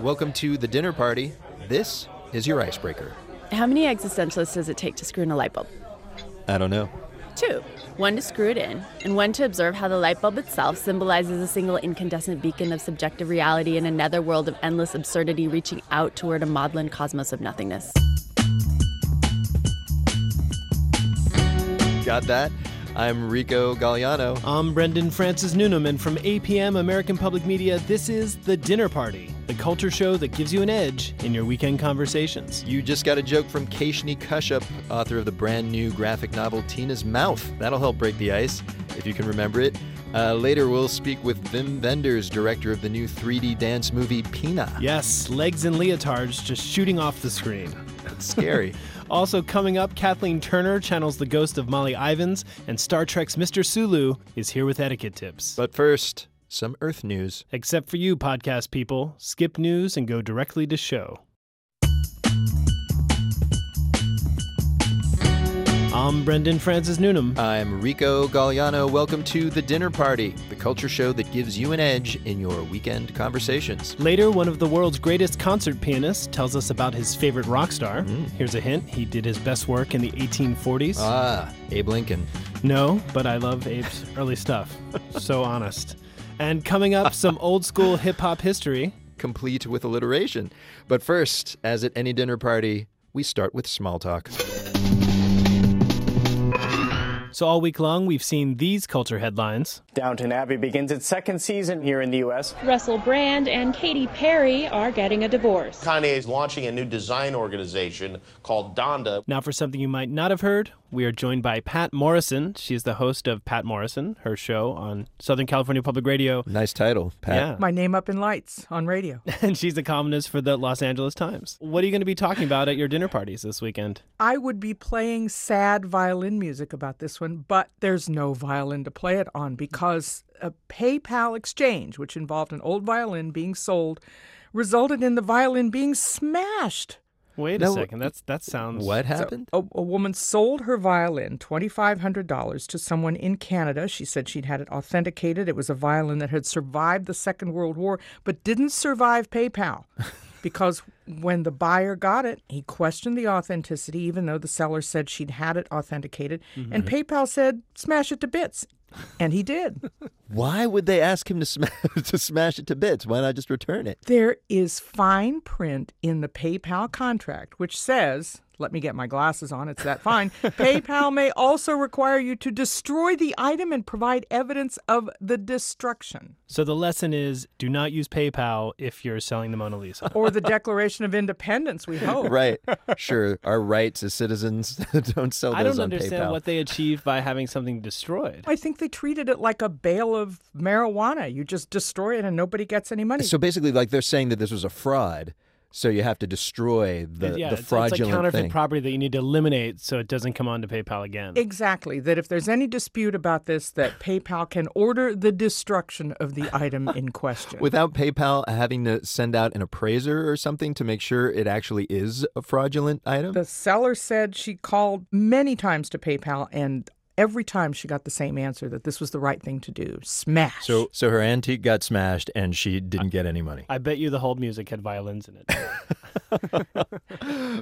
Welcome to the dinner party. This is your icebreaker. How many existentialists does it take to screw in a light bulb? I don't know. Two. One to screw it in, and one to observe how the light bulb itself symbolizes a single incandescent beacon of subjective reality in a netherworld of endless absurdity reaching out toward a maudlin cosmos of nothingness. Got that? I'm Rico Galliano. I'm Brendan Francis Newnham, and from APM American Public Media, this is The Dinner Party, the culture show that gives you an edge in your weekend conversations. You just got a joke from Keshni Kashyap, author of the brand new graphic novel Tina's Mouth. That'll help break the ice, if you can remember it. Uh, later, we'll speak with Wim Wenders, director of the new 3D dance movie Pina. Yes, legs and leotards just shooting off the screen. That's scary. Also, coming up, Kathleen Turner channels the ghost of Molly Ivins, and Star Trek's Mr. Sulu is here with etiquette tips. but first, some Earth news. Except for you, podcast people, skip news and go directly to show. I'm Brendan Francis Newnham. I'm Rico Galliano. Welcome to The Dinner Party, the culture show that gives you an edge in your weekend conversations. Later, one of the world's greatest concert pianists tells us about his favorite rock star. Here's a hint he did his best work in the 1840s. Ah, Abe Lincoln. no, but I love Abe's early stuff. So honest. And coming up, some old school hip hop history. complete with alliteration. But first, as at any dinner party, we start with small talk. So, all week long, we've seen these culture headlines. Downton Abbey begins its second season here in the U.S. Russell Brand and Katy Perry are getting a divorce. Kanye is launching a new design organization called Donda. Now, for something you might not have heard, we are joined by Patt Morrison. She's the host of Patt Morrison, her show on Southern California Public Radio. Nice title, Patt. Yeah. My name up in lights on radio. And she's a columnist for the Los Angeles Times. What are you going to be talking about at your dinner parties this weekend? I would be playing sad violin music about this one, but there's no violin to play it on because a PayPal exchange, which involved an old violin being sold, resulted in the violin being smashed. Wait No, a second. That's that sounds What happened? A, a woman sold her violin, $2,500, to someone in Canada. She said she'd had it authenticated. It was a violin that had survived the Second World War, but didn't survive PayPal. because when the buyer got it, he questioned the authenticity, even though the seller said she'd had it authenticated. And mm-hmm. PayPal said, smash it to bits. And he did. Why would they ask him to, sma- to smash it to bits? Why not just return it? There is fine print in the PayPal contract which says, let me get my glasses on, it's that fine. PayPal may also require you to destroy the item and provide evidence of the destruction. So the lesson is do not use PayPal if you're selling the Mona Lisa. Or the Declaration of Independence, we hope. Right. Sure. Our rights as citizens don't sell those I don't understand PayPal. what they achieve by having something destroyed. I think they treated it like a bale of marijuana. You just destroy it and nobody gets any money. So basically, like they're saying that this was a fraud, so you have to destroy the, yeah, the it's, it's like fraudulent counterfeit thing. property that you need to eliminate so it doesn't come onto PayPal again. Exactly. That if there's any dispute about this, that PayPal can order the destruction of the item in question. Without PayPal having to send out an appraiser or something to make sure it actually is a fraudulent item? The seller said she called many times to PayPal and every time she got the same answer that this was the right thing to do. Smash. so, so her antique got smashed and she didn't get any money. I bet you the whole music had violins in it.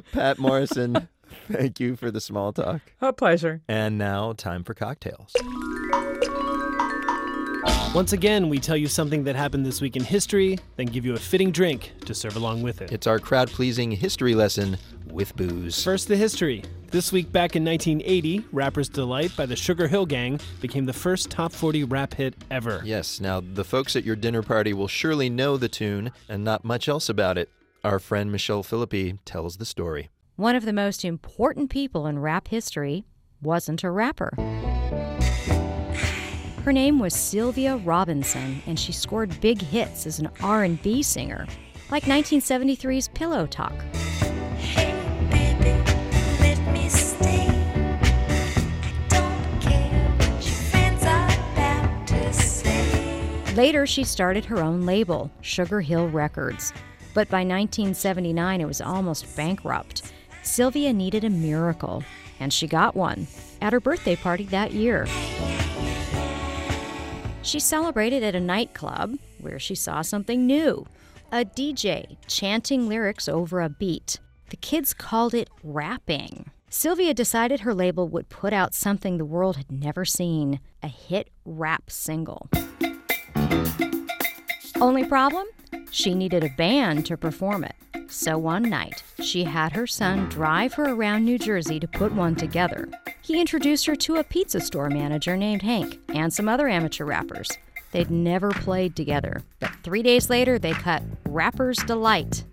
Patt Morrison, thank you for the small talk. a pleasure. And now, time for cocktails. Once again, we tell you something that happened this week in history, then give you a fitting drink to serve along with it. It's our crowd pleasing history lesson with booze. First, the history. This week back in 1980, Rapper's Delight by the Sugar Hill Gang became the first top 40 rap hit ever. Yes, now the folks at your dinner party will surely know the tune and not much else about it. Our friend Michelle Philippi tells the story. One of the most important people in rap history wasn't a rapper. Her name was Sylvia Robinson, and she scored big hits as an R&B singer, like 1973's Pillow Talk. Later, she started her own label, Sugar Hill Records. But by 1979, it was almost bankrupt. Sylvia needed a miracle, and she got one at her birthday party that year. She celebrated at a nightclub where she saw something new a DJ chanting lyrics over a beat. The kids called it rapping. Sylvia decided her label would put out something the world had never seen a hit rap single. Only problem? She needed a band to perform it. So one night, she had her son drive her around New Jersey to put one together. He introduced her to a pizza store manager named Hank and some other amateur rappers. They'd never played together, but three days later, they cut Rapper's Delight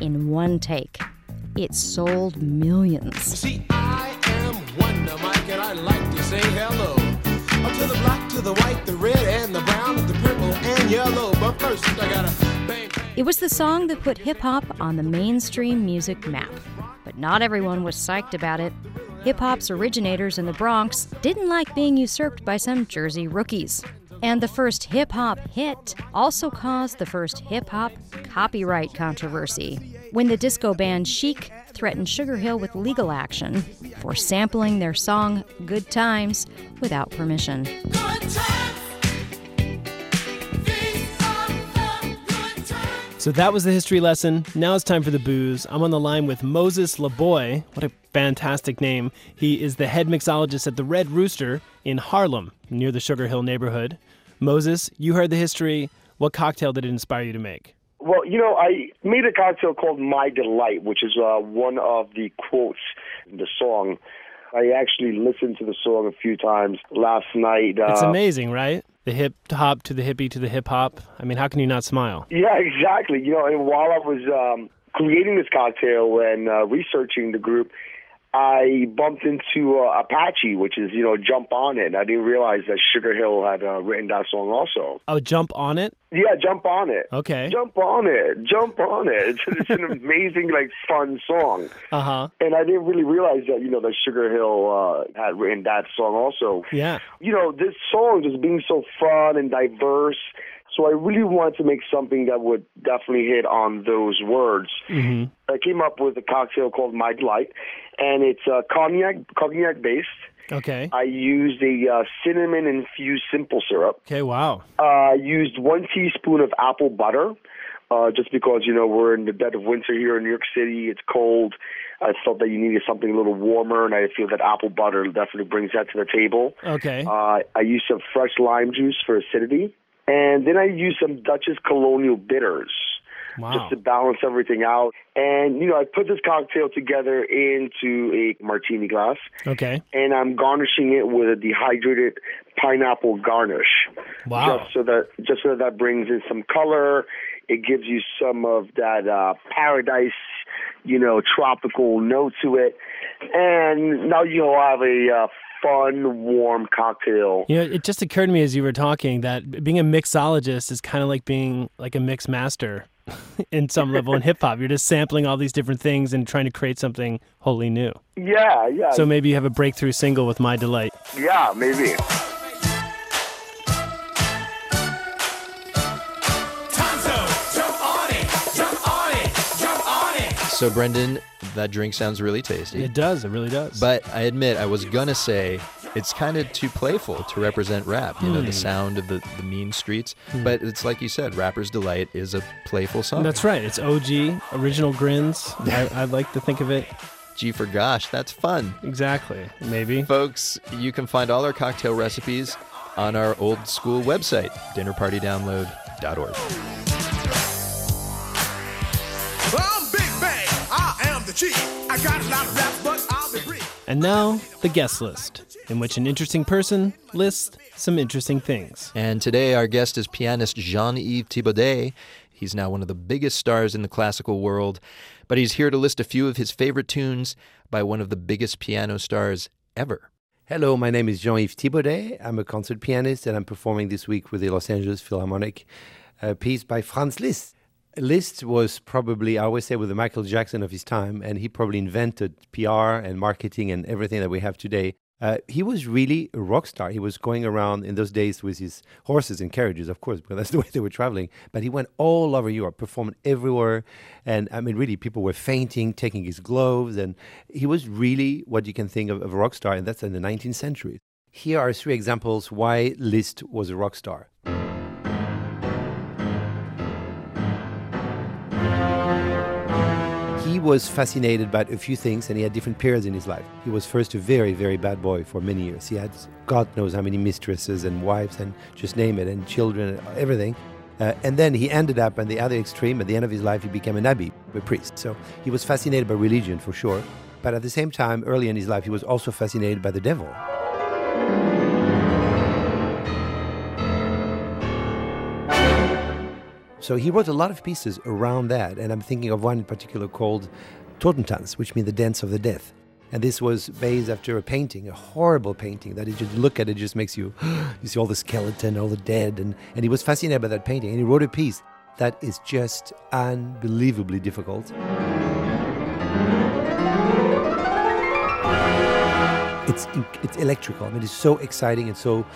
in one take. It sold millions. See, I am Wonder Mike, and I like to say hello. Up to the black, to the white, the red, and the brown, the purple, and yellow. But first, I gotta. It was the song that put hip hop on the mainstream music map. But not everyone was psyched about it. Hip hop's originators in the Bronx didn't like being usurped by some Jersey rookies. And the first hip hop hit also caused the first hip hop copyright controversy when the disco band Chic threatened Sugar Hill with legal action for sampling their song Good Times without permission. So that was the history lesson. Now it's time for the booze. I'm on the line with Moses Laboy. What a fantastic name. He is the head mixologist at the Red Rooster in Harlem, near the Sugar Hill neighborhood. Moses, you heard the history. What cocktail did it inspire you to make? Well, you know, I made a cocktail called My Delight, which is uh, one of the quotes in the song. I actually listened to the song a few times last night. Uh, It's amazing, right? The hip hop to the hippie to the hip hop. I mean, how can you not smile? Yeah, exactly. You know, and while I was um, creating this cocktail and uh, researching the group, I bumped into uh, Apache, which is you know Jump on It. And I didn't realize that Sugar Hill had uh, written that song also. Oh, jump on it? Yeah, Jump on It. Okay. Jump on it, jump on it. It's, it's an amazing, like, fun song. Uh huh. And I didn't really realize that, you know, that Sugar Hill uh, had written that song also. Yeah. You know, this song just being so fun and diverse. So I really wanted to make something that would definitely hit on those words. hmm I came up with a cocktail called My Delight, and it's uh, cognac cognac based. Okay. I used a uh, cinnamon infused simple syrup. Okay, wow. Uh, I used one teaspoon of apple butter, uh, just because you know we're in the dead of winter here in New York City. It's cold. I felt that you needed something a little warmer, and I feel that apple butter definitely brings that to the table. Okay. Uh, I used some fresh lime juice for acidity, and then I used some Dutchess Colonial bitters Wow. just to balance everything out. And you know, I put this cocktail together into a martini glass, Okay. and I'm garnishing it with a dehydrated pineapple garnish. Wow. Just so that just so that, that brings in some color. It gives you some of that uh, paradise, you know, tropical note to it, and now you'll have a uh, fun, warm cocktail. You know, it just occurred to me as you were talking that being a mixologist is kind of like being like a mix master in some level in hip hop. You're just sampling all these different things and trying to create something wholly new. Yeah, yeah, So maybe you have a breakthrough single with My Delight. yeah, maybe. So, Brendan, that drink sounds really tasty. It does. It really does. But I admit, I was gonna say it's kind of too playful to represent rap. You know, Hmm. the sound of the, the mean streets. But it's like you said, "Rapper's Delight" is a playful song. that's right. It's OG, original grins. I, I like to think of it Gee for gosh, that's fun, exactly. Maybe. folks. You can find all our cocktail recipes on our old school website, dinnerpartydownload.org. the chief. I got a lot of raps, but I'll be brief. And now the guest list, in which an interesting person lists some interesting things. And today, our guest is pianist Jean Yves Thibaudet. He's now one of the biggest stars in the classical world, but he's here to list a few of his favorite tunes by one of the biggest piano stars ever. Hello, my name is Jean-Yves Thibaudet. I'm a concert pianist and I'm performing this week with the Los Angeles Philharmonic, a piece by Franz Liszt. Liszt was probably, I always say, with the Michael Jackson of his time, and he probably invented PR and marketing and everything that we have today. Uh, he was really a rock star. He was going around in those days with his horses and carriages, of course, because that's the way they were traveling. But he went all over Europe, performed everywhere. And I mean, really, people were fainting, taking his gloves. And he was really what you can think of, of a rock star, and that's in the 19th century. Here are three examples why Liszt was a rock star. Was fascinated by a few things and he had different periods in his life. He was first a very, very bad boy for many years. He had God knows how many mistresses and wives and just name it, and children, and everything. Uh, and then he ended up at the other extreme. At the end of his life, he became an abbé, a priest. So he was fascinated by religion for sure. But at the same time, early in his life, he was also fascinated by the devil. So he wrote a lot of pieces around that, and I'm thinking of one in particular called Totentanz, which means the dance of the death. And this was based after a painting, a horrible painting that if you look at it just makes you you see all the skeleton, all the dead, and, and he was fascinated by that painting. And he wrote a piece that is just unbelievably difficult. It's it's electrical. I mean, it's so exciting and so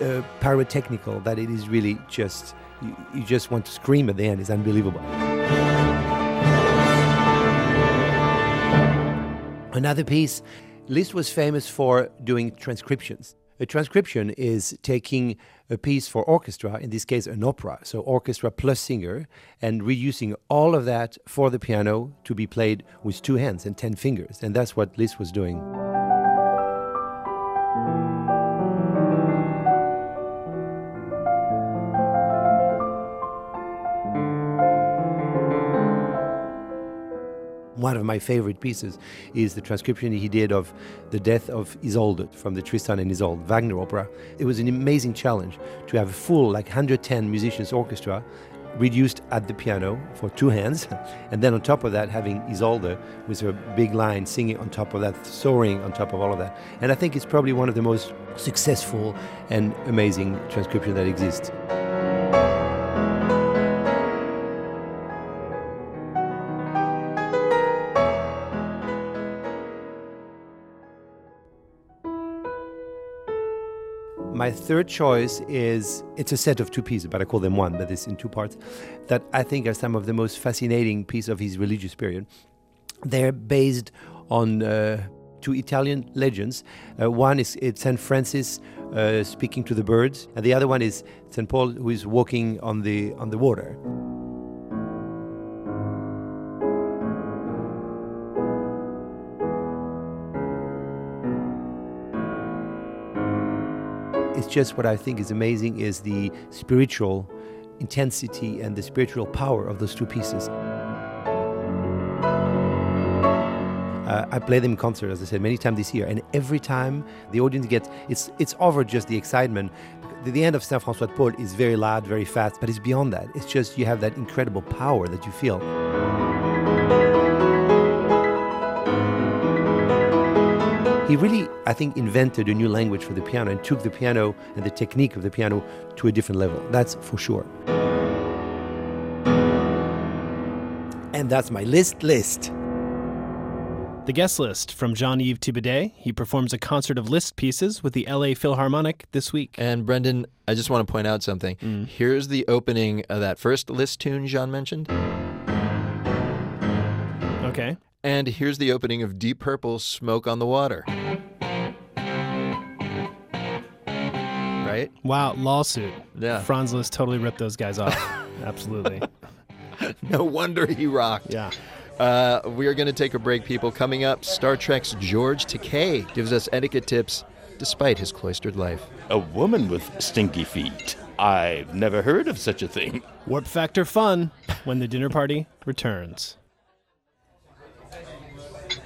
uh, pyrotechnical that it is really just you, you just want to scream at the end. It's unbelievable. Another piece, Liszt was famous for doing transcriptions. A transcription is taking a piece for orchestra, in this case an opera, so orchestra plus singer, and reducing all of that for the piano to be played with two hands and ten fingers. And that's what Liszt was doing. One of my favorite pieces is the transcription he did of the death of Isolde from the Tristan and Isolde Wagner opera. It was an amazing challenge to have a full, like 110 musicians orchestra reduced at the piano for two hands, and then on top of that, having Isolde with her big line singing on top of that, soaring on top of all of that. And I think it's probably one of the most successful and amazing transcription that exists. My third choice is it's a set of two pieces, but I call them one, but it's in two parts, that I think are some of the most fascinating pieces of his religious period. They're based on uh, two Italian legends. Uh, one is St. Francis uh, speaking to the birds, and the other one is St. Paul who is walking on the, on the water. It's just what I think is amazing is the spiritual intensity and the spiritual power of those two pieces. Uh, I play them in concert, as I said, many times this year, and every time the audience gets it's it's over just the excitement. The, the end of Saint François de Paul is very loud, very fast, but it's beyond that. It's just you have that incredible power that you feel. He really, I think, invented a new language for the piano and took the piano and the technique of the piano to a different level. That's for sure. And that's my list list. The guest list from Jean Yves Thibaudet. He performs a concert of Liszt pieces with the LA Philharmonic this week. And Brendan, I just want to point out something. Mm. Here's the opening of that first Liszt tune Jean mentioned. Okay. And here's the opening of Deep Purple's Smoke on the Water. Right? Wow, lawsuit. Yeah. Franz Liszt totally ripped those guys off. Absolutely. no wonder he rocked. Yeah. Uh, we are going to take a break, people. Coming up, Star Trek's George Takei gives us etiquette tips despite his cloistered life. A woman with stinky feet. I've never heard of such a thing. Warp Factor fun when the dinner party returns.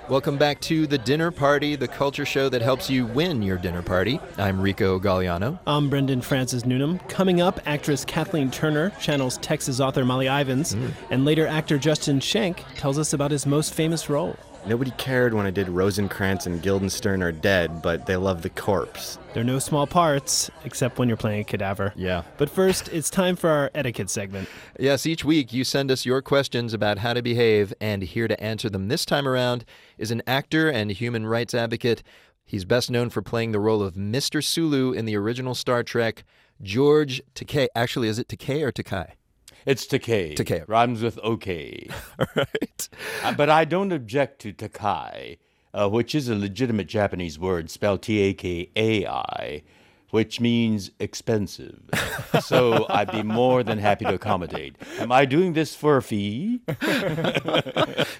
Welcome back to The Dinner Party, the culture show that helps you win your dinner party. I'm Rico Galliano. I'm Brendan Francis Newnham. Coming up, actress Kathleen Turner channels Texas author Molly Ivins, mm. and later actor Justin Schenck tells us about his most famous role. Nobody cared when I did Rosencrantz and Guildenstern are dead, but they love the corpse. They're no small parts, except when you're playing a cadaver. Yeah. But first, it's time for our etiquette segment. Yes, each week you send us your questions about how to behave, and here to answer them this time around is an actor and human rights advocate. He's best known for playing the role of Mr. Sulu in the original Star Trek, George Takei. Actually, is it Takei or Takai? It's Takei. Takei. Rhymes with okay. All right. uh, but I don't object to Takai, uh, which is a legitimate Japanese word spelled T A K A I. which means expensive. so I'd be more than happy to accommodate. Am I doing this for a fee?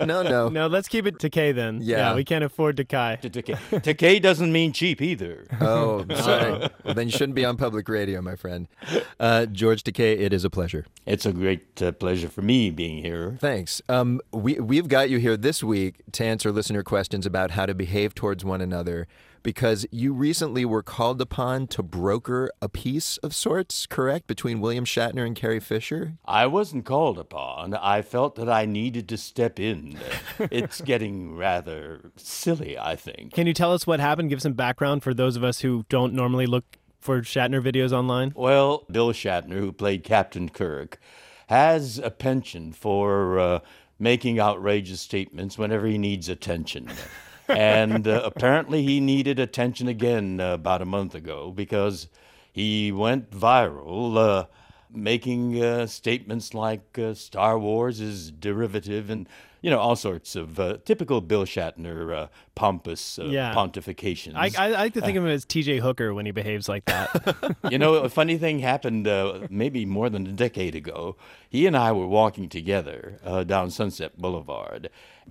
no, no. No, let's keep it to K then. Yeah. we can't afford to Kai. Takei doesn't mean cheap either. Oh, sorry. well, then you shouldn't be on public radio, my friend. Uh, George Takei, it is a pleasure. It's a great uh, pleasure for me being here. Thanks. Um, we we've got you here this week to answer listener questions about how to behave towards one another because you recently were called upon to broker a peace of sorts, correct, between William Shatner and Carrie Fisher. I wasn't called upon. I felt that I needed to step in. it's getting rather silly, I think. Can you tell us what happened? Give some background for those of us who don't normally look for Shatner videos online. Well, Bill Shatner, who played Captain Kirk, has a penchant for uh, making outrageous statements whenever he needs attention. and uh, apparently he needed attention again uh, about a month ago because he went viral uh, making uh, statements like uh, Star Wars is derivative and you know all sorts of uh, typical Bill Shatner uh, pompous uh, Yeah. pontifications. I, I, like to think of him as T.J. Hooker when he behaves like that. you know, a funny thing happened uh, maybe more than a decade ago. He and I were walking together uh, down Sunset Boulevard.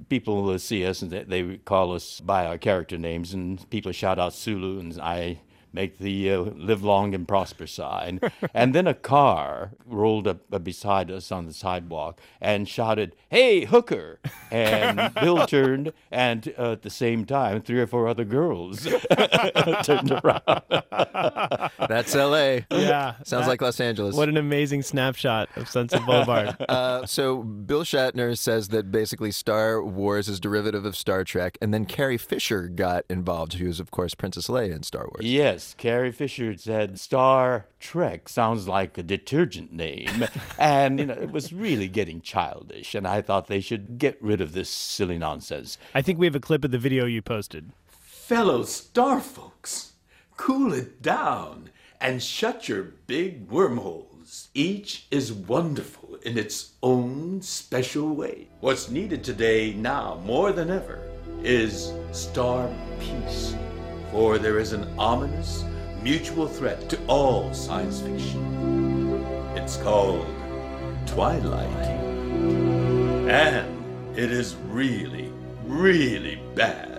People uh, see us and they, they call us by our character names, and people shout out Sulu, and I make the uh, live long and prosper sign. and then a car rolled up uh, beside us on the sidewalk and shouted, Hey, hooker! And Bill turned, and uh, at the same time, three or four other girls turned around. That's L.A. Yeah, sounds that- like Los Angeles. what an amazing snapshot of Sunset Boulevard. uh, so Bill Shatner says that basically Star Wars is derivative of Star Trek, and then Carrie Fisher got involved, who was of course Princess Leia in Star Wars. Yes, Carrie Fisher said Star Trek sounds like a detergent name. and, you know, it was really getting childish. And I thought they should get rid of this silly nonsense. I think we have a clip of the video you posted. Fellow star folks, cool it down and shut your big wormholes. Each is wonderful in its own special way. What's needed today, now more than ever, is star peace. For there is an ominous, mutual threat to all science fiction. It's called Twilight. And it is really, really bad.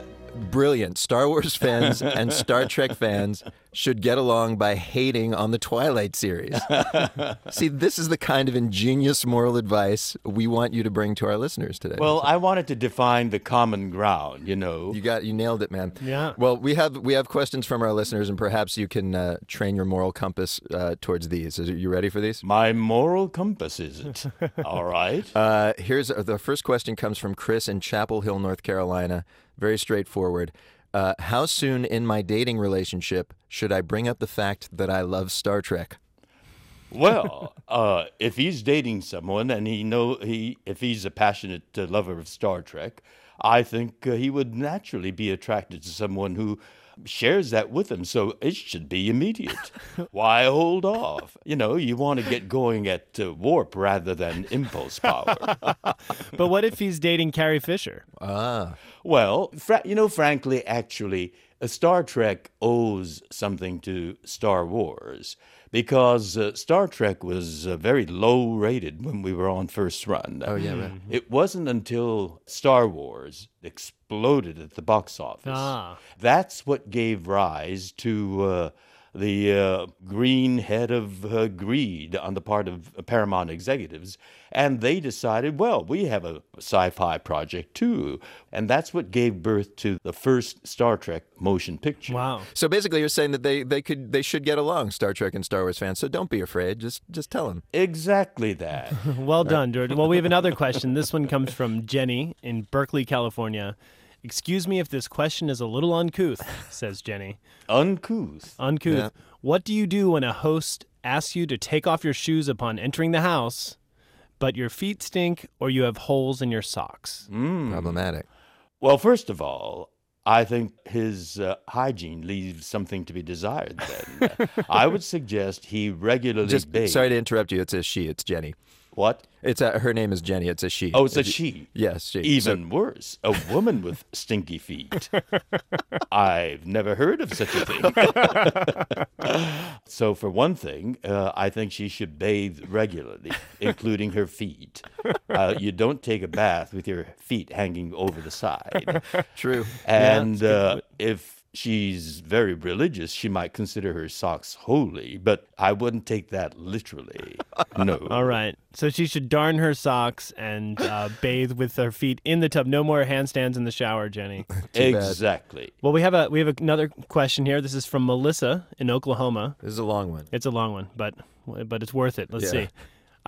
Brilliant. Star Wars fans and Star Trek fans should get along by hating on the Twilight series. See, this is the kind of ingenious moral advice we want you to bring to our listeners today. Well, I wanted to define the common ground, you know. You got you nailed it, man. Yeah. Well, we have we have questions from our listeners, and perhaps you can uh, train your moral compass uh, towards these. Is, you ready for these? My moral compass is it? All right. Uh, here's the first question comes from Chris in Chapel Hill, North Carolina. Very straightforward. Uh, how soon in my dating relationship should I bring up the fact that I love Star Trek? Well, uh, if he's dating someone and he know he if he's a passionate uh, lover of Star Trek, I think uh, he would naturally be attracted to someone who shares that with him. So it should be immediate. Why hold off? You know, you want to get going at uh, warp rather than impulse power. But what if he's dating Carrie Fisher? Ah. Well, fra- you know, frankly, actually, uh, Star Trek owes something to Star Wars because uh, Star Trek was uh, very low rated when we were on first run. Oh, yeah, right. It wasn't until Star Wars exploded at the box office. Ah. That's what gave rise to uh, the uh, green head of uh, greed on the part of Paramount executives. And they decided, well, we have a sci fi project too. And that's what gave birth to the first Star Trek motion picture. Wow. So basically, you're saying that they, they could they should get along, Star Trek and Star Wars fans. So don't be afraid. Just just tell them. Exactly that. well done, George. Well, we have another question. This one comes from Jenny in Berkeley, California. Excuse me if this question is a little uncouth, says Jenny. Uncouth. Uncouth. Yeah. What do you do when a host asks you to take off your shoes upon entering the house, but your feet stink or you have holes in your socks? Mm. Problematic. Well, first of all, I think his uh, hygiene leaves something to be desired then. I would suggest he regularly Just bathe. sorry to interrupt you. It's a she. It's Jenny. What? It's a, her name is Jenny. It's a she. Oh, it's a she. Yes, she. Even worse, a woman with stinky feet. I've never heard of such a thing. so, for one thing, uh, I think she should bathe regularly, including her feet. Uh, you don't take a bath with your feet hanging over the side. True. And uh, if she's very religious, she might consider her socks holy, but I wouldn't take that literally. No. All right. So she should darn her socks and uh, bathe with her feet in the tub. No more handstands in the shower, Jenny. Exactly. Well, we have a we have another question here. This is from Melissa in Oklahoma. This is a long one. It's a long one, but but it's worth it. Let's Yeah. see.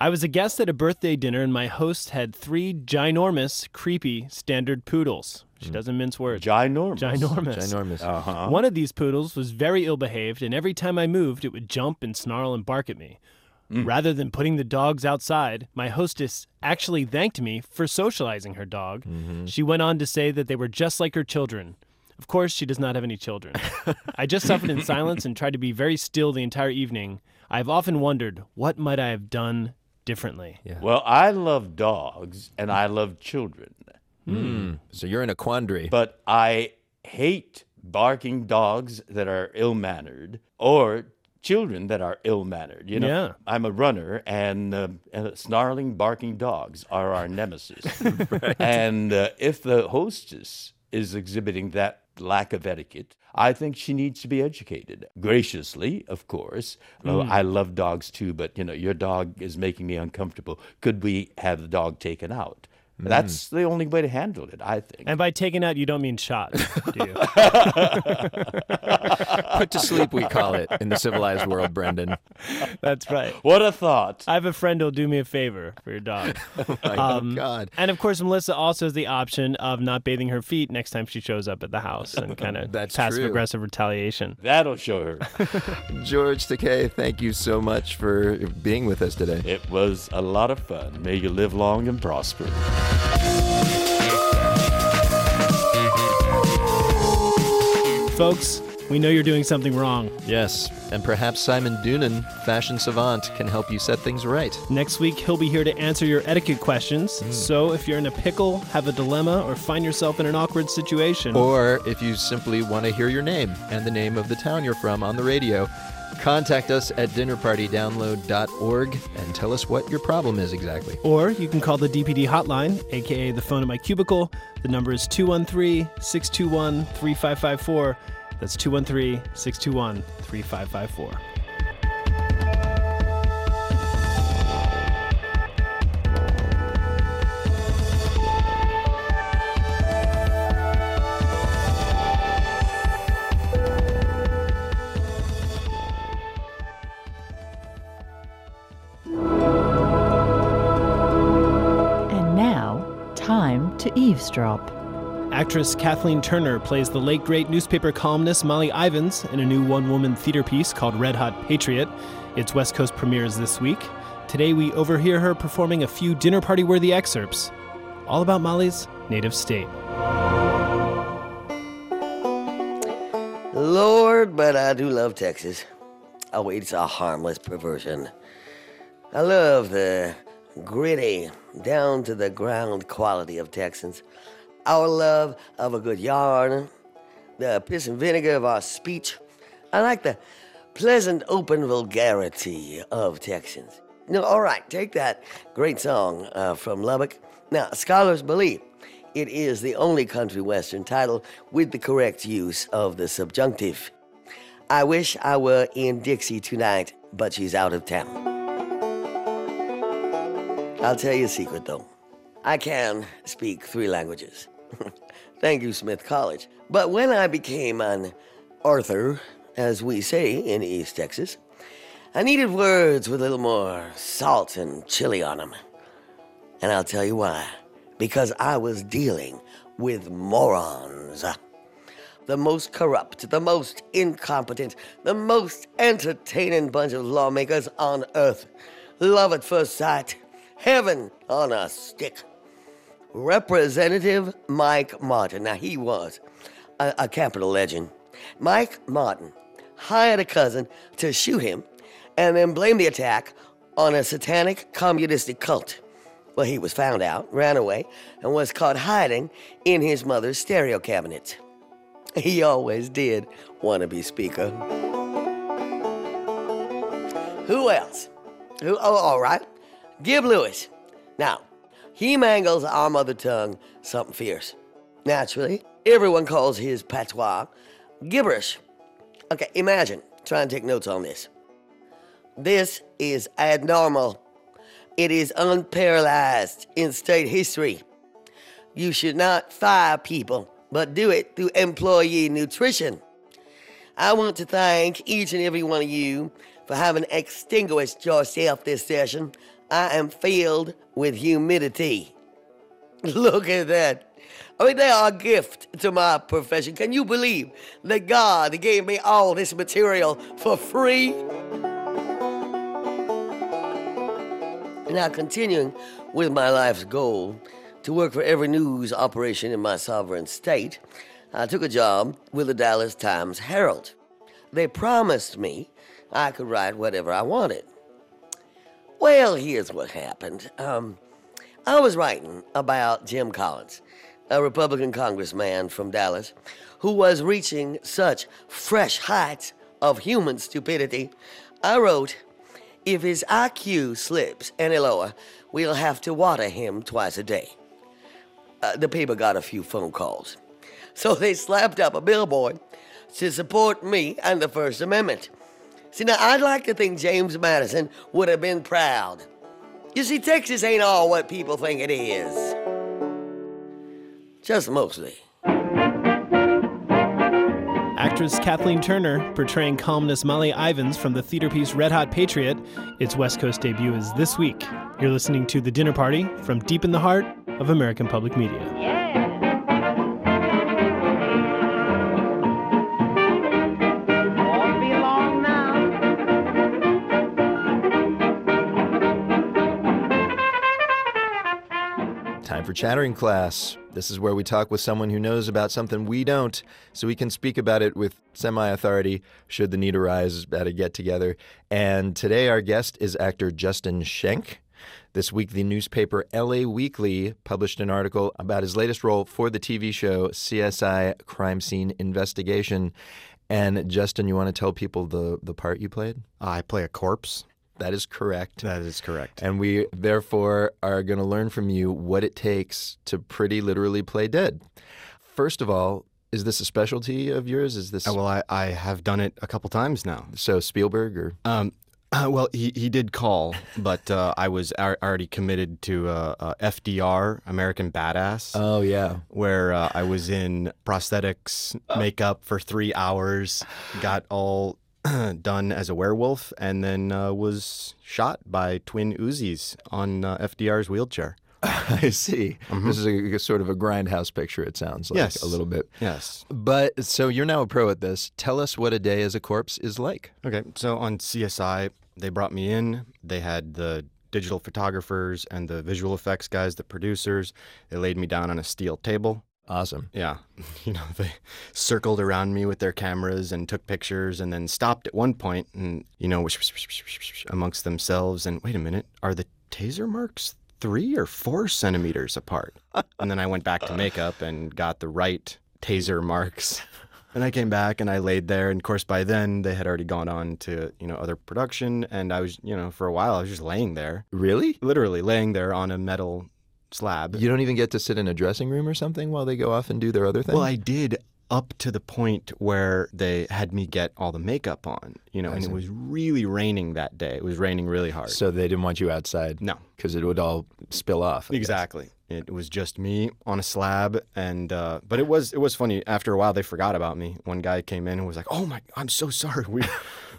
I was a guest at a birthday dinner, and my host had three ginormous, creepy standard poodles. She hmm. doesn't mince words. Ginormous. Ginormous. Ginormous. Uh-huh. One of these poodles was very ill behaved, and every time I moved, it would jump and snarl and bark at me. Hmm. Rather than putting the dogs outside, my hostess actually thanked me for socializing her dog. Mm-hmm. She went on to say that they were just like her children. Of course, she does not have any children. I just suffered in silence and tried to be very still the entire evening. I've often wondered, what might I have done differently? Well, I love dogs and I love children. Hmm. So you're in a quandary. But I hate barking dogs that are ill mannered or children that are ill mannered. You know, Yeah. I'm a runner, and uh, uh, snarling, barking dogs are our nemesis. And uh, if the hostess is exhibiting that lack of etiquette, I think she needs to be educated graciously, of course. Oh, Mm. I love dogs too, but you know, your dog is making me uncomfortable. Could we have the dog taken out? That's the only way to handle it, I think. And by taken out, you don't mean shot, do you? Put to sleep, we call it in the civilized world, Brendan. That's right. What a thought. I have a friend who'll do me a favor for your dog. oh my Um, God. And of course, Melissa also has the option of not bathing her feet next time she shows up at the house and kind of That's passive aggressive retaliation. That'll show her. George Takei, thank you so much for being with us today. It was a lot of fun. May you live long and prosper. Folks, we know you're doing something wrong. Yes, and perhaps Simon Doonan, fashion savant, can help you set things right. Next week, he'll be here to answer your etiquette questions. Hmm. So if you're in a pickle, have a dilemma, or find yourself in an awkward situation, Or if you simply want to hear your name and the name of the town you're from on the radio, contact us at dinnerpartydownload.org and tell us what your problem is exactly. Or you can call the DPD hotline, aka the phone in my cubicle. The number is 213 621 3554. That's 213 621 3554. Time to eavesdrop. Actress Kathleen Turner plays the late great newspaper columnist Molly Ivins in a new one woman theater piece called Red Hot Patriot. Its West Coast premieres this week. Today we overhear her performing a few dinner party worthy excerpts, all about Molly's native state. Lord, but I do love Texas. Oh, it's a harmless perversion. I love the gritty, down to the ground quality of Texans. Our love of a good yarn, the piss and vinegar of our speech. I like the pleasant, open vulgarity of Texans. No, all right, take that great song uh, from Lubbock. Now, scholars believe it is the only country western title with the correct use of the subjunctive. I wish I were in Dixie tonight, but she's out of town. I'll tell you a secret, though. I can speak three languages. Thank you, Smith College. But when I became an Arthur, as we say in East Texas, I needed words with a little more salt and chili on them. And I'll tell you why. Because I was dealing with morons. The most corrupt, the most incompetent, the most entertaining bunch of lawmakers on earth. Love at first sight. Heaven on a stick. Representative Mike Martin. Now, he was a, a capital legend. Mike Martin hired a cousin to shoot him and then blame the attack on a satanic communistic cult. Well, he was found out, ran away, and was caught hiding in his mother's stereo cabinet. He always did want to be speaker. Who else? Who? Oh, all right. Gib Lewis. Now, he mangles our mother tongue something fierce. Naturally, everyone calls his patois gibberish. Okay, imagine. Try and take notes on this. This is abnormal. It is unparalyzed in state history. You should not fire people, but do it through employee nutrition. I want to thank each and every one of you for having extinguished yourself this session. I am filled with humidity. Look at that. I mean, they are a gift to my profession. Can you believe that God gave me all this material for free? Now, continuing with my life's goal to work for every news operation in my sovereign state, I took a job with the Dallas Times Herald. They promised me I could write whatever I wanted. Well, here's what happened. Um, I was writing about Jim Collins, a Republican congressman from Dallas, who was reaching such fresh heights of human stupidity. I wrote, if his IQ slips any lower, we'll have to water him twice a day. Uh, the paper got a few phone calls. So they slapped up a billboard to support me and the First Amendment. See, now I'd like to think James Madison would have been proud. You see, Texas ain't all what people think it is. Just mostly. Actress Kathleen Turner portraying columnist Molly Ivins from the theater piece Red Hot Patriot. Its West Coast debut is this week. You're listening to The Dinner Party from deep in the heart of American Public Media. Time for Chattering Class. This is where we talk with someone who knows about something we don't, so we can speak about it with semi authority should the need arise at a get together. And today, our guest is actor Justin Schenck. This week, the newspaper LA Weekly published an article about his latest role for the TV show CSI Crime Scene Investigation. And Justin, you want to tell people the, the part you played? I play a corpse. That is correct. That is correct. And we therefore are going to learn from you what it takes to pretty literally play dead. First of all, is this a specialty of yours? Is this Uh, well, I, I have done it a couple times now. so Spielberg or Um, well, he, he did call, but uh, I was ar- already committed to uh, uh, FDR, American Badass, Oh yeah. where uh, I was in prosthetics, makeup for three hours, got all done as a werewolf, and then uh, was shot by twin Uzis on uh, FDR's wheelchair. I see. This is a, a sort of a grindhouse picture. It sounds like Yes. a little bit. Yes. But so you're now a pro at this. Tell us what a day as a corpse is like. Okay, so on CSI, they brought me in. They had the digital photographers and the visual effects guys, the producers. They laid me down on a steel table. Awesome. Yeah, you know, they circled around me with their cameras and took pictures and then stopped at one point and, you know, whoosh, whoosh, whoosh, whoosh, whoosh, amongst themselves. And wait a minute, are the taser marks three or four centimeters apart? and then I went back to makeup and got the right taser marks. And I came back and I laid there. And of course, by then they had already gone on to, you know, other production. And I was, you know, for a while, I was just laying there, Really? literally laying there on a metal slab. You don't even get to sit in a dressing room or something while they go off and do their other thing? Well, I did up to the point where they had me get all the makeup on, you know, and it was really raining that day. It was raining really hard. so they didn't want you outside? No. Because it would all spill off. I guess. Exactly. It was just me on a slab, and uh, but it was it was funny. After a while, they forgot about me. One guy came in and was like, "Oh my, I'm so sorry. We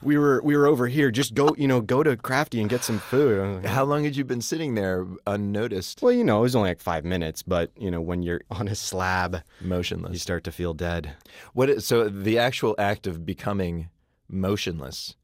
we were we were over here. Just go, you know, go to Crafty and get some food." Like, How long had you been sitting there unnoticed, well, you know, it was only like five minutes, but you know, when you're on a slab, motionless, you start to feel dead. What? Is, so the actual act of becoming motionless.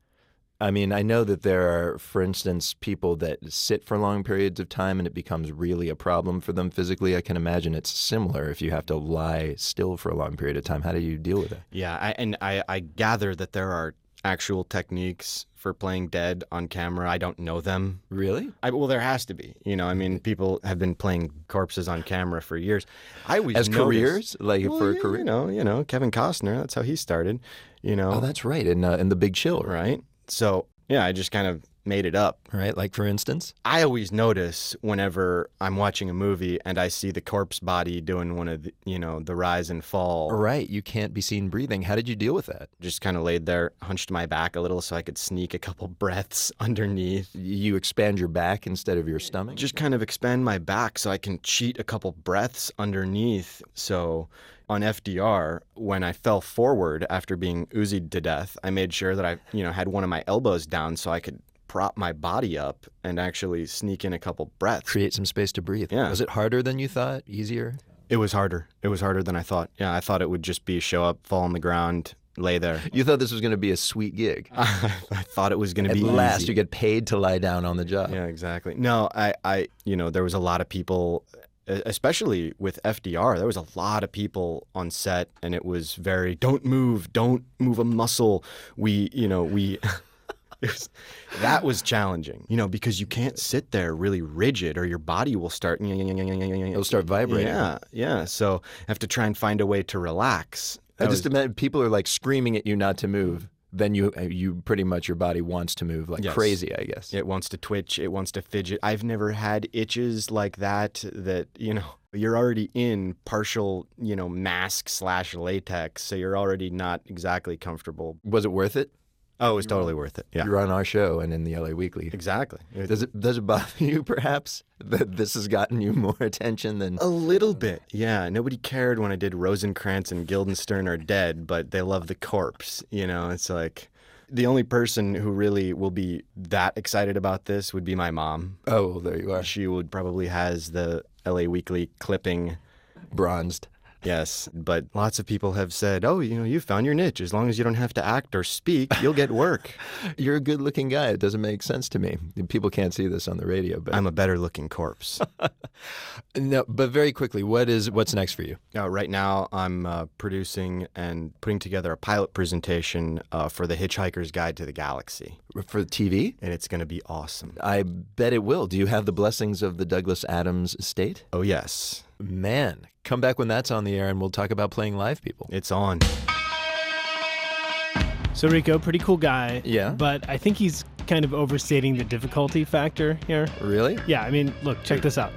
I mean, I know that there are, for instance, people that sit for long periods of time and it becomes really a problem for them physically. I can imagine it's similar if you have to lie still for a long period of time. How do you deal with it? Yeah, I, and I, I gather that there are actual techniques for playing dead on camera. I don't know them. Really? I, well, there has to be. You know, I mean, people have been playing corpses on camera for years. I always As noticed- careers? Like Well, for a career? You know, you know, Kevin Costner. That's how he started. You know. Oh, that's right. In uh, in the Big Chill, right? So yeah, I just kind of made it up. Right. Like for instance, I always notice whenever I'm watching a movie and I see the corpse body doing one of the, you know, the rise and fall. right, you can't be seen breathing. How did you deal with that? Just kind of laid there, hunched my back a little so I could sneak a couple breaths underneath. You expand your back instead of your stomach? Just kind of expand my back so I can cheat a couple breaths underneath. So on FDR, when I fell forward after being Uzi'd to death, I made sure that I, you know, had one of my elbows down so I could prop my body up and actually sneak in a couple breaths. Create some space to breathe. Yeah. Was it harder than you thought? Easier? It was harder. It was harder than I thought. Yeah, I thought it would just be show up, fall on the ground, lay there. You thought this was going to be a sweet gig. I thought it was going to be. At last, easy. you get paid to lie down on the job. Yeah, exactly. No, I, I, you know, there was a lot of people, especially with FDR. There was a lot of people on set, and it was very don't move, don't move a muscle. We, you know, we. it was- that was challenging, you know, because you can't sit there really rigid, or your body will start. It'll start vibrating. Yeah, yeah. So I have to try and find a way to relax. I just was- imagine people are like screaming at you not to move. Then you, uh, you pretty much your body wants to move like Yes. crazy. I guess. It wants to twitch. It wants to fidget. I've never had itches like that. That you know, you're already in partial, you know, mask slash latex, so you're already not exactly comfortable. Was it worth it? Oh, it was totally worth it. Yeah, You're on our show and in the LA Weekly. exactly. Does it does it bother you perhaps that this has gotten you more attention than A little bit, yeah. Nobody cared when I did Rosencrantz and Guildenstern are dead, but they love the corpse. You know, it's like the only person who really will be that excited about this would be my mom. Oh, well, there you are. She would probably has the LA Weekly clipping bronzed. Yes, but lots of people have said, "Oh, you know, you found your niche. As long as you don't have to act or speak, you'll get work." You're a good-looking guy. It doesn't make sense to me. People can't see this on the radio, but I'm a better-looking corpse. no. But very quickly, what is what's next for you? Uh, right now, I'm uh, producing and putting together a pilot presentation uh, for the Hitchhiker's Guide to the Galaxy For TV? and it's going to be awesome. I bet it will. Do you have the blessings of the Douglas Adams estate? Oh yes, Man, come back when that's on the air and we'll talk about playing live people. it's on. So Rico, pretty cool guy. Yeah. But I think he's kind of overstating the difficulty factor here. Really? Yeah, I mean, look, check this out.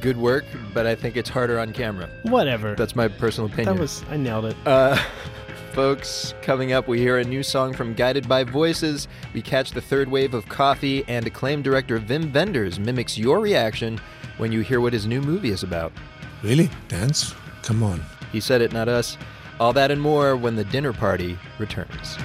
Good work, but I think it's harder on camera. Whatever. That's my personal opinion. that was I nailed it. Uh, folks, coming up, we hear a new song from Guided by Voices. We catch the third wave of coffee, and acclaimed director Wim Wenders mimics your reaction when you hear what his new movie is about. Really? Dance? Come on. He said it, not us. All that and more when the dinner party returns.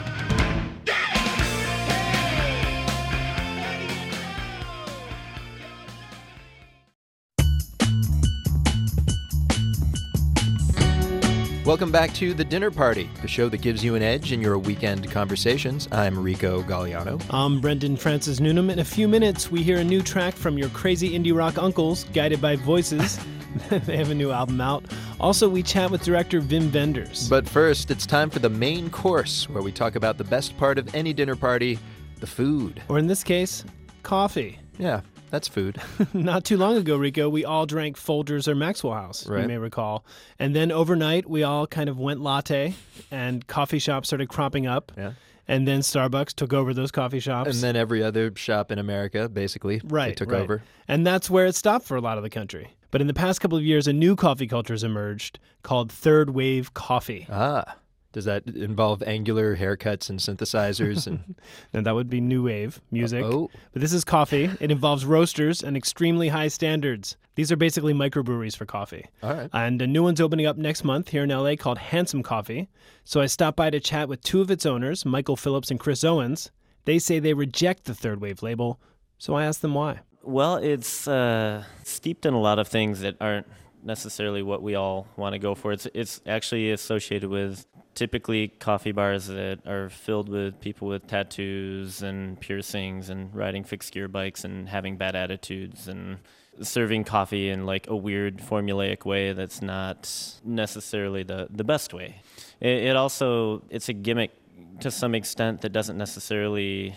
Welcome back to The Dinner Party, the show that gives you an edge in your weekend conversations. I'm Rico Galliano. I'm Brendan Francis Noonan. In a few minutes, we hear a new track from your crazy indie rock uncles, guided by voices. they have a new album out. Also, we chat with director Wim Wenders. But first, it's time for the main course, where we talk about the best part of any dinner party the food. or in this case, coffee. Yeah, that's food. Not too long ago, Rico, we all drank Folgers or Maxwell House, you may recall. And then overnight, we all kind of went latte, and coffee shops started cropping up. Yeah. And then Starbucks took over those coffee shops. And then every other shop in America, basically, right, took right. over. And that's where it stopped for a lot of the country. But in the past couple of years, a new coffee culture has emerged called third wave coffee. Ah, does that involve angular haircuts and synthesizers? And And that would be new wave music. Oh. But this is coffee. It involves roasters and extremely high standards. These are basically microbreweries for coffee. all right, And a new one's opening up next month here in LA called Handsome Coffee. So I stopped by to chat with two of its owners, Michael Phillips and Chris Owens. They say they reject the third wave label. So I asked them why. Well, it's uh, steeped in a lot of things that aren't necessarily what we all want to go for. It's it's actually associated with typically coffee bars that are filled with people with tattoos and piercings and riding fixed gear bikes and having bad attitudes and serving coffee in like a weird formulaic way that's not necessarily the the best way. It, it also it's a gimmick to some extent that doesn't necessarily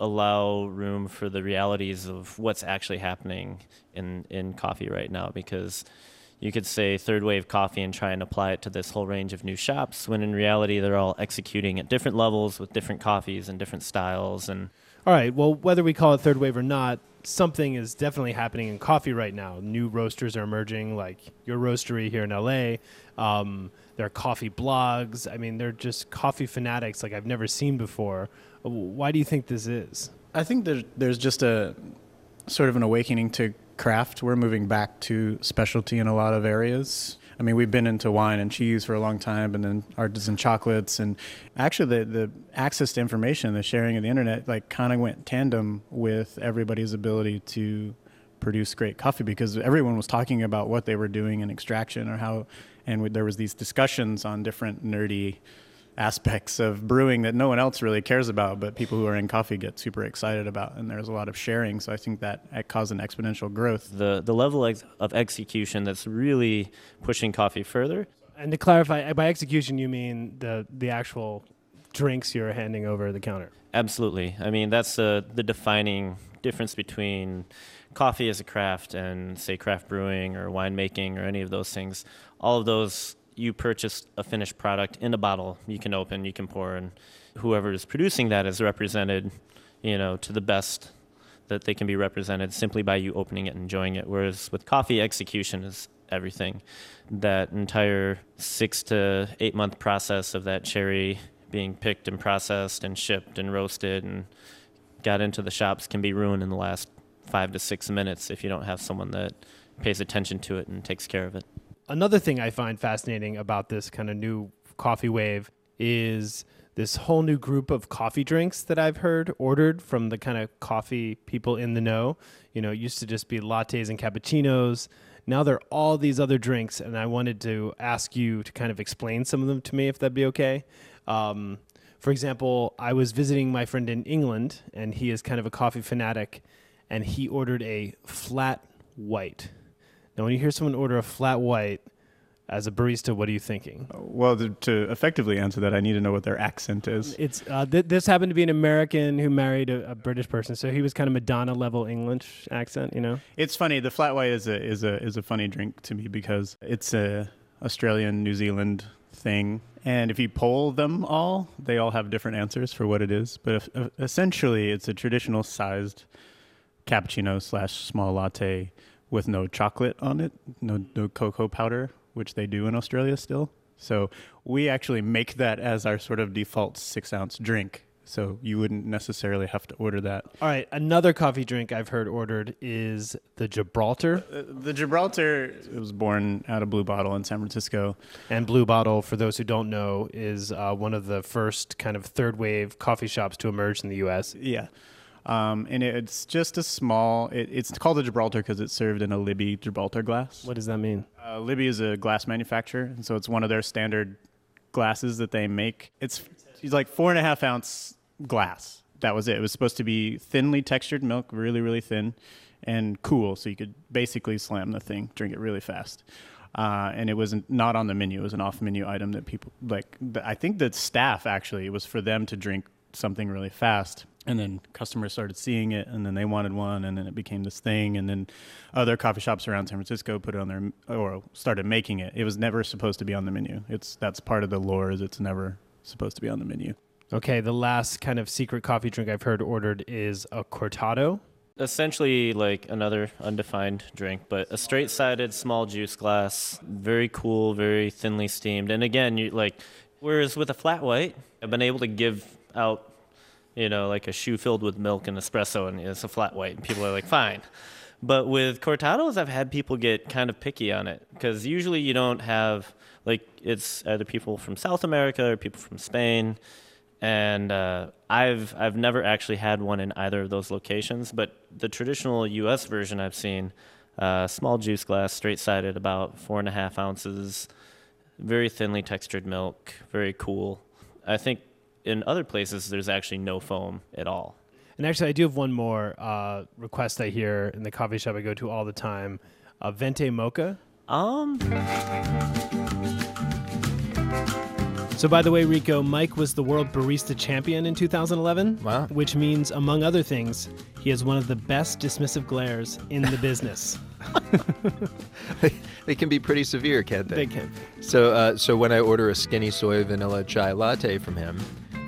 allow room for the realities of what's actually happening in, in coffee right now because you could say third wave coffee and try and apply it to this whole range of new shops when in reality they're all executing at different levels with different coffees and different styles and All right. Well, whether we call it third wave or not, something is definitely happening in coffee right now. New roasters are emerging, like your roastery here in LA. Um, there are coffee blogs. I mean, they're just coffee fanatics like I've never seen before. Why do you think this is? I think there, there's just a sort of an awakening to craft. We're moving back to specialty in a lot of areas. I mean, we've been into wine and cheese for a long time, and then artisan chocolates, and actually the the access to information, the sharing of the internet, like kind of went tandem with everybody's ability to produce great coffee because everyone was talking about what they were doing in extraction or how, and there was these discussions on different nerdy aspects of brewing that no one else really cares about, but people who are in coffee get super excited about, and there's a lot of sharing. So I think that it caused an exponential growth. the the level of execution that's really pushing coffee further. And to clarify, by execution you mean the the actual drinks you're handing over the counter. Absolutely. I mean, that's uh, the defining difference between coffee as a craft and, say, craft brewing or winemaking or any of those things. All of those, you purchase a finished product in a bottle you can open, you can pour, and whoever is producing that is represented, you know, to the best that they can be represented simply by you opening it and enjoying it. Whereas with coffee, execution is everything. That entire six to eight month process of that cherry being picked and processed and shipped and roasted and got into the shops can be ruined in the last five to six minutes if you don't have someone that pays attention to it and takes care of it. Another thing I find fascinating about this kind of new coffee wave is this whole new group of coffee drinks that I've heard ordered from the kind of coffee people in the know. You know, it used to just be lattes and cappuccinos. Now there are all these other drinks, and I wanted to ask you to kind of explain some of them to me, if that'd be okay. Um, for example, I was visiting my friend in England, and he is kind of a coffee fanatic, and he ordered a flat white. Now, when you hear someone order a flat white, as a barista, what are you thinking? Well, to, to effectively answer that, I need to know what their accent is. It's uh, th- this happened to be an American who married a, a British person, so he was kind of Madonna level English accent, you know. It's funny. The flat white is a is a is a funny drink to me because it's a Australian New Zealand thing, and if you poll them all, they all have different answers for what it is. But if, uh, essentially, it's a traditional sized cappuccino slash small latte with no chocolate on it, no no cocoa powder, which they do in Australia still. So we actually make that as our sort of default six ounce drink. So you wouldn't necessarily have to order that. All right, another coffee drink I've heard ordered is the Gibraltar. Uh, the Gibraltar it was born out of Blue Bottle in San Francisco. And Blue Bottle, for those who don't know, is uh, one of the first kind of third wave coffee shops to emerge in the U.S. Yeah. Um, and it's just a small, it, it's called a Gibraltar because it's served in a Libbey Gibraltar glass. What does that mean? Uh, Libbey is a glass manufacturer, and so it's one of their standard glasses that they make. It's, it's like four and a half ounce glass. That was it. It was supposed to be thinly textured milk, really, really thin, and cool, so you could basically slam the thing, drink it really fast. Uh, and it was not on the menu. It was an off-menu item that people like. I think that staff actually it was for them to drink something really fast and then customers started seeing it and then they wanted one and then it became this thing and then other coffee shops around San Francisco put it on their or started making it it was never supposed to be on the menu it's that's part of the lore is it's never supposed to be on the menu Okay, the last kind of secret coffee drink I've heard ordered is a cortado. Essentially, like another undefined drink, but a straight sided small juice glass, very cool, very thinly steamed. And again, you like, whereas with a flat white, I've been able to give out, you know, like a shoe filled with milk and espresso, and it's a flat white, and people are like, fine. But with cortados, I've had people get kind of picky on it because usually you don't have, like, it's either people from South America or people from Spain and uh, I've I've never actually had one in either of those locations. But the traditional U.S. version I've seen, uh, small juice glass, straight sided, about four and a half ounces, very thinly textured milk, very cool. I think in other places there's actually no foam at all. And actually, I do have one more uh, request I hear in the coffee shop I go to all the time: a venti mocha. Um. So, by the way, Rico, Mike was the world barista champion in 2011. Wow. Which means, among other things, he has one of the best dismissive glares in the business. they can be pretty severe, can't they? They can. So, uh, so when I order a skinny soy vanilla chai latte from him,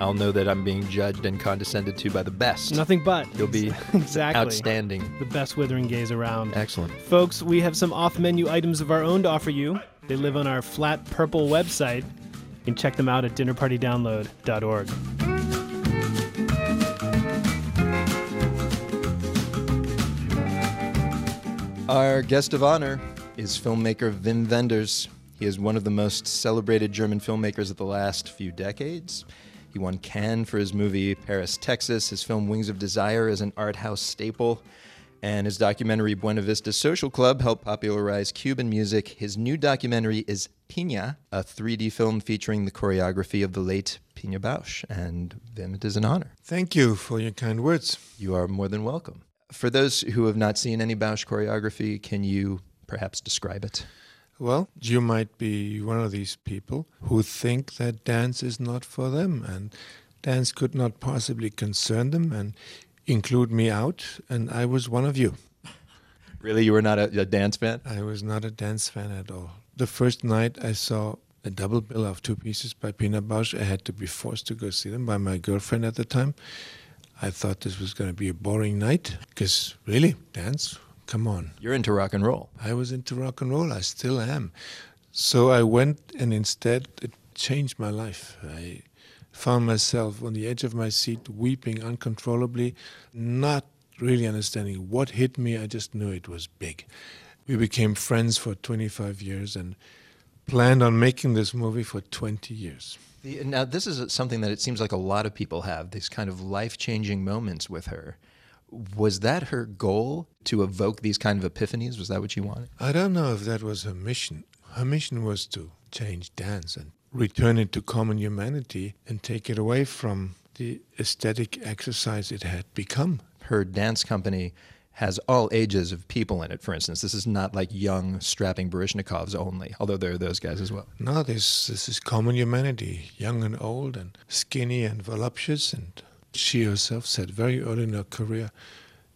I'll know that I'm being judged and condescended to by the best. Nothing but. You'll be exactly outstanding. The best withering gaze around. Excellent. Folks, we have some off menu items of our own to offer you. They live on our flat purple website. You can check them out at dinnerpartydownload.org. Our guest of honor is filmmaker Wim Wenders. He is one of the most celebrated German filmmakers of the last few decades. He won Cannes for his movie Paris, Texas. His film Wings of Desire is an art house staple. And his documentary Buena Vista Social Club helped popularize Cuban music. His new documentary is Pina, a 3D film featuring the choreography of the late Pina Bausch. And Wim, it is an honor. Thank you for your kind words. You are more than welcome. For those who have not seen any Bausch choreography, can you perhaps describe it? Well, you might be one of these people who think that dance is not for them and dance could not possibly concern them and include me out, and I was one of you. Really? You were not a, a dance fan? I was not a dance fan at all. The first night I saw a double bill of two pieces by Pina Bausch, I had to be forced to go see them by my girlfriend at the time. I thought this was going to be a boring night because really, dance, come on. You're into rock and roll. I was into rock and roll. I still am. So I went and instead it changed my life. I found myself on the edge of my seat, weeping uncontrollably, not really understanding what hit me. I just knew it was big. We became friends for 25 years and planned on making this movie for 20 years. The, now, this is something that it seems like a lot of people have these kind of life changing moments with her. Was that her goal to evoke these kind of epiphanies? Was that what she wanted? I don't know if that was her mission. Her mission was to change dance and return it to common humanity and take it away from the aesthetic exercise it had become. Her dance company has all ages of people in it, for instance. This is not like young, strapping Baryshnikovs only, although there are those guys as well. No, this, this is common humanity, young and old, and skinny and voluptuous. And she herself said very early in her career,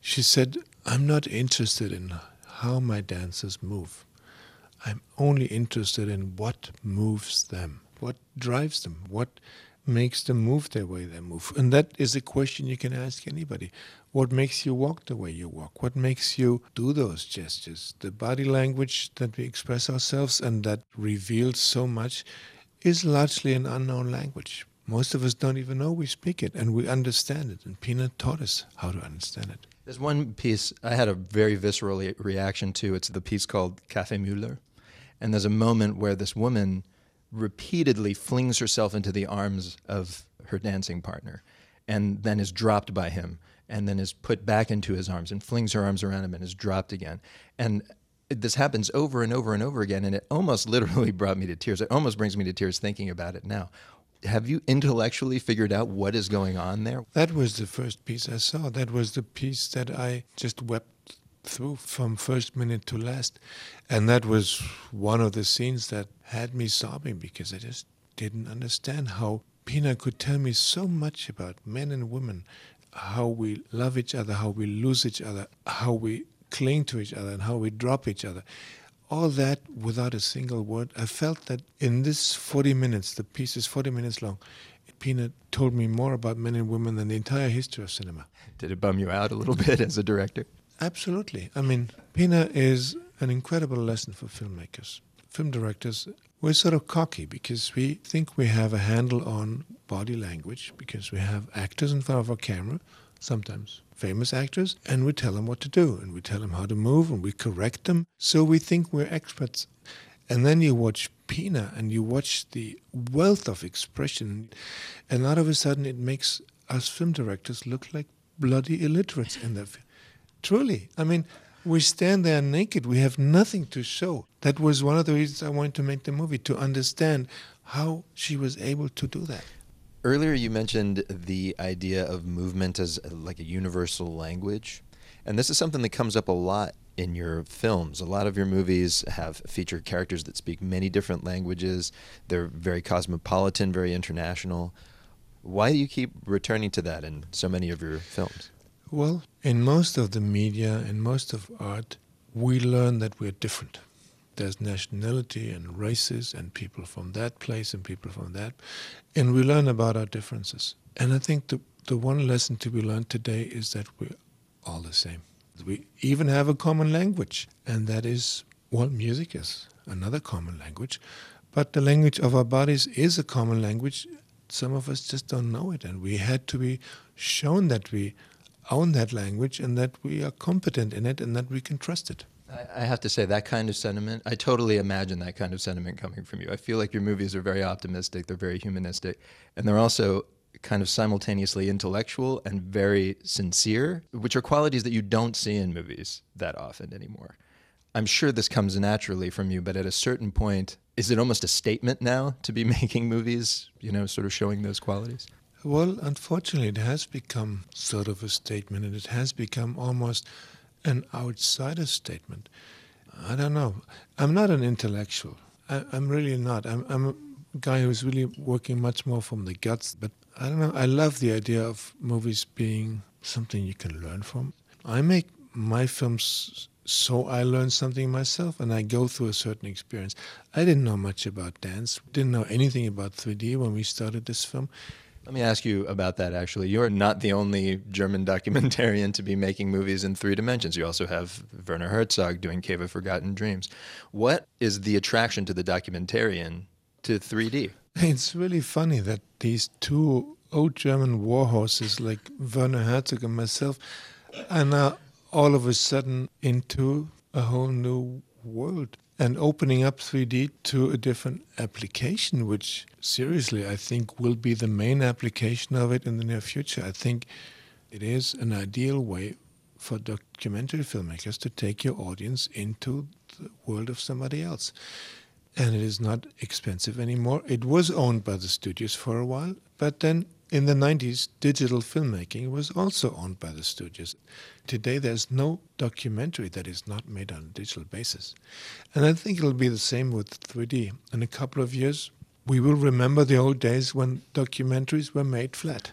she said, I'm not interested in how my dancers move. I'm only interested in what moves them, what drives them, what makes them move the way they move. And that is a question you can ask anybody. What makes you walk the way you walk? What makes you do those gestures? The body language that we express ourselves and that reveals so much is largely an unknown language. Most of us don't even know we speak it and we understand it. And Pina taught us how to understand it. There's one piece I had a very visceral reaction to. It's the piece called Café Müller. And there's a moment where this woman repeatedly flings herself into the arms of her dancing partner and then is dropped by him and then is put back into his arms and flings her arms around him and is dropped again. And this happens over and over and over again. And it almost literally brought me to tears. It almost brings me to tears thinking about it now. Have you intellectually figured out what is going on there? That was the first piece I saw. That was the piece that I just wept through from first minute to last. And that was one of the scenes that had me sobbing because I just didn't understand how Pina could tell me so much about men and women, how we love each other, how we lose each other, how we cling to each other, and how we drop each other. All that without a single word. I felt that in this 40 minutes, the piece is 40 minutes long, Pina told me more about men and women than the entire history of cinema. Did it bum you out a little bit as a director? Absolutely. I mean, Pina is an incredible lesson for filmmakers. Film directors, we're sort of cocky because we think we have a handle on body language because we have actors in front of our camera, sometimes famous actors, and we tell them what to do and we tell them how to move and we correct them. So we think we're experts. And then you watch Pina and you watch the wealth of expression, and all of a sudden it makes us film directors look like bloody illiterates in that film. Truly. I mean, we stand there naked. We have nothing to show. That was one of the reasons I wanted to make the movie, to understand how she was able to do that. Earlier, you mentioned the idea of movement as like a universal language. And this is something that comes up a lot in your films. A lot of your movies have feature characters that speak many different languages. They're very cosmopolitan, very international. Why do you keep returning to that in so many of your films? Well, in most of the media and most of art, we learn that we're different. There's nationality and races and people from that place and people from that. And we learn about our differences. And I think the, the one lesson to be learned today is that we're all the same. We even have a common language, and that is, well, music is another common language. But the language of our bodies is a common language. Some of us just don't know it, and we had to be shown that we own that language and that we are competent in it and that we can trust it. I have to say that kind of sentiment. I totally imagine that kind of sentiment coming from you. I feel like your movies are very optimistic. They're very humanistic, and they're also kind of simultaneously intellectual and very sincere, which are qualities that you don't see in movies that often anymore. I'm sure this comes naturally from you, but at a certain point, is it almost a statement now to be making movies? You know, sort of showing those qualities. Well, unfortunately, it has become sort of a statement, and it has become almost an outsider statement. I don't know. I'm not an intellectual. I, I'm really not. I'm, I'm a guy who's really working much more from the guts. But I don't know. I love the idea of movies being something you can learn from. I make my films so I learn something myself and I go through a certain experience. I didn't know much about dance, didn't know anything about 3D when we started this film. Let me ask you about that actually. You're not the only German documentarian to be making movies in three dimensions. You also have Werner Herzog doing Cave of Forgotten Dreams. What is the attraction to the documentarian to 3D? It's really funny that these two old German war horses like Werner Herzog and myself are now all of a sudden into a whole new world and opening up 3D to a different application, which seriously I think will be the main application of it in the near future. I think it is an ideal way for documentary filmmakers to take your audience into the world of somebody else. And it is not expensive anymore. It was owned by the studios for a while, but then in the 90s, digital filmmaking was also owned by the studios. Today, there's no documentary that is not made on a digital basis. And I think it'll be the same with 3D. In a couple of years, we will remember the old days when documentaries were made flat.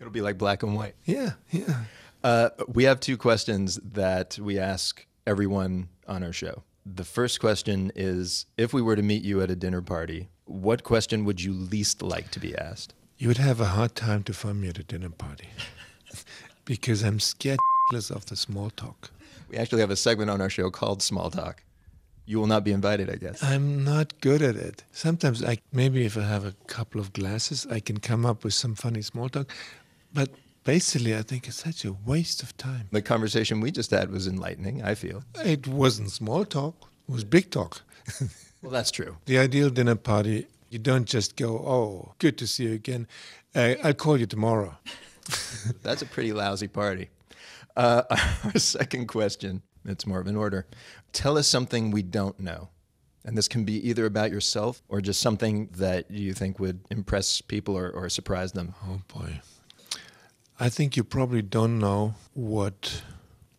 It'll be like black and white. Yeah, yeah. Uh, we have two questions that we ask everyone on our show. The first question is If we were to meet you at a dinner party, what question would you least like to be asked? You would have a hard time to find me at a dinner party because I'm scared of the small talk. We actually have a segment on our show called Small Talk. You will not be invited, I guess. I'm not good at it. Sometimes I maybe if I have a couple of glasses, I can come up with some funny small talk, but basically I think it's such a waste of time. The conversation we just had was enlightening, I feel. It wasn't small talk, it was big talk. well, that's true. The ideal dinner party, you don't just go, "Oh, good to see you again. Uh, I'll call you tomorrow." that's a pretty lousy party. Uh, our second question, it's more of an order. Tell us something we don't know. And this can be either about yourself or just something that you think would impress people or, or surprise them. Oh, boy. I think you probably don't know what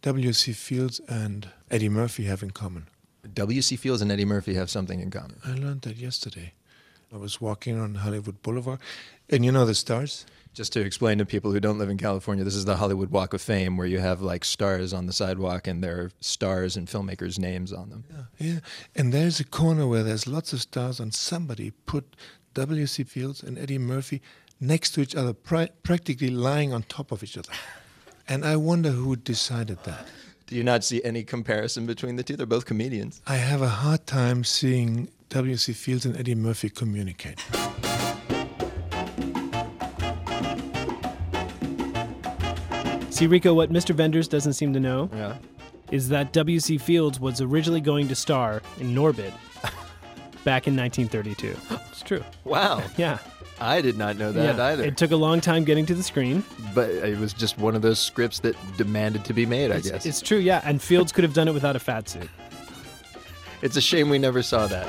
W.C. Fields and Eddie Murphy have in common. W.C. Fields and Eddie Murphy have something in common. I learned that yesterday. I was walking on Hollywood Boulevard, and you know the stars? Just to explain to people who don't live in California, this is the Hollywood Walk of Fame where you have like stars on the sidewalk and there are stars and filmmakers' names on them. Yeah, yeah. And there's a corner where there's lots of stars, and somebody put W.C. Fields and Eddie Murphy next to each other, practically lying on top of each other. And I wonder who decided that. Do you not see any comparison between the two? They're both comedians. I have a hard time seeing W.C. Fields and Eddie Murphy communicate. See, Rico, what Mr. Wenders doesn't seem to know yeah. is that W.C. Fields was originally going to star in Norbit back in 1932. It's true. Wow. Yeah. I did not know that yeah. either. It took a long time getting to the screen. But it was just one of those scripts that demanded to be made, I it's, guess. It's true, yeah. And Fields could have done it without a fat suit. It's a shame we never saw that.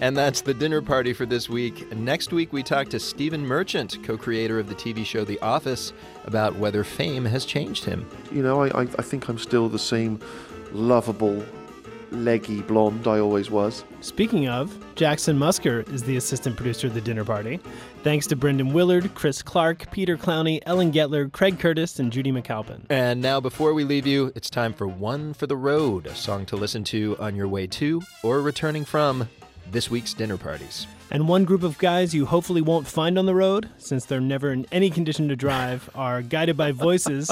And that's the dinner party for this week. Next week, we talk to Stephen Merchant, co creator of the TV show The Office, about whether fame has changed him. You know, I, I, I think I'm still the same lovable, leggy blonde I always was. Speaking of, Jackson Musker is the assistant producer of the dinner party. Thanks to Brendan Willard, Chris Clark, Peter Clowney, Ellen Getler, Craig Curtis, and Judy McAlpin. And now, before we leave you, it's time for One for the Road, a song to listen to on your way to or returning from this week's dinner parties. And one group of guys you hopefully won't find on the road, since they're never in any condition to drive, are Guided by Voices.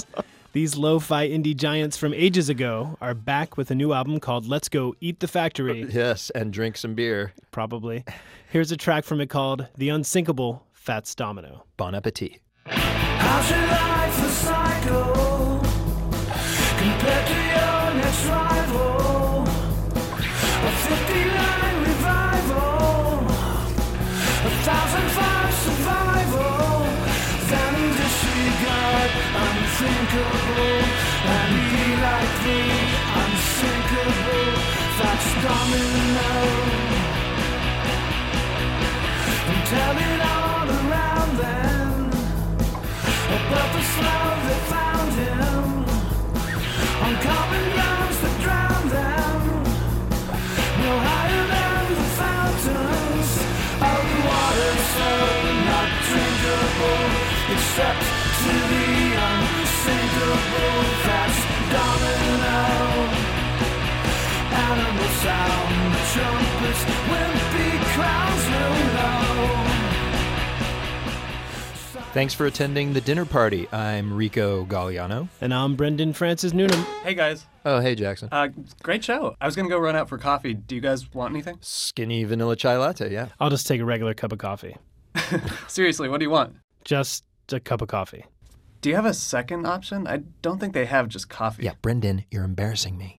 These lo fi indie giants from ages ago are back with a new album called Let's Go Eat the Factory. Uh, yes, and drink some beer. Probably. Here's a track from it called The Unsinkable Fats Domino. Bon appetit. Unthinkable and be like the unsinkable. Fats Domino. And tell it all around them about the slow that Animal sound, trumpets, wimpy crowds will. Thanks for attending the dinner party. I'm Rico Galliano. And I'm Brendan Francis Noonan. Hey guys. Oh, hey, Jackson. Uh, great show. I was gonna go run out for coffee. Do you guys want anything? Skinny vanilla chai latte, yeah. I'll just take a regular cup of coffee. Seriously, what do you want? Just a cup of coffee. Do you have a second option? I don't think they have just coffee. Yeah, Brendan, you're embarrassing me.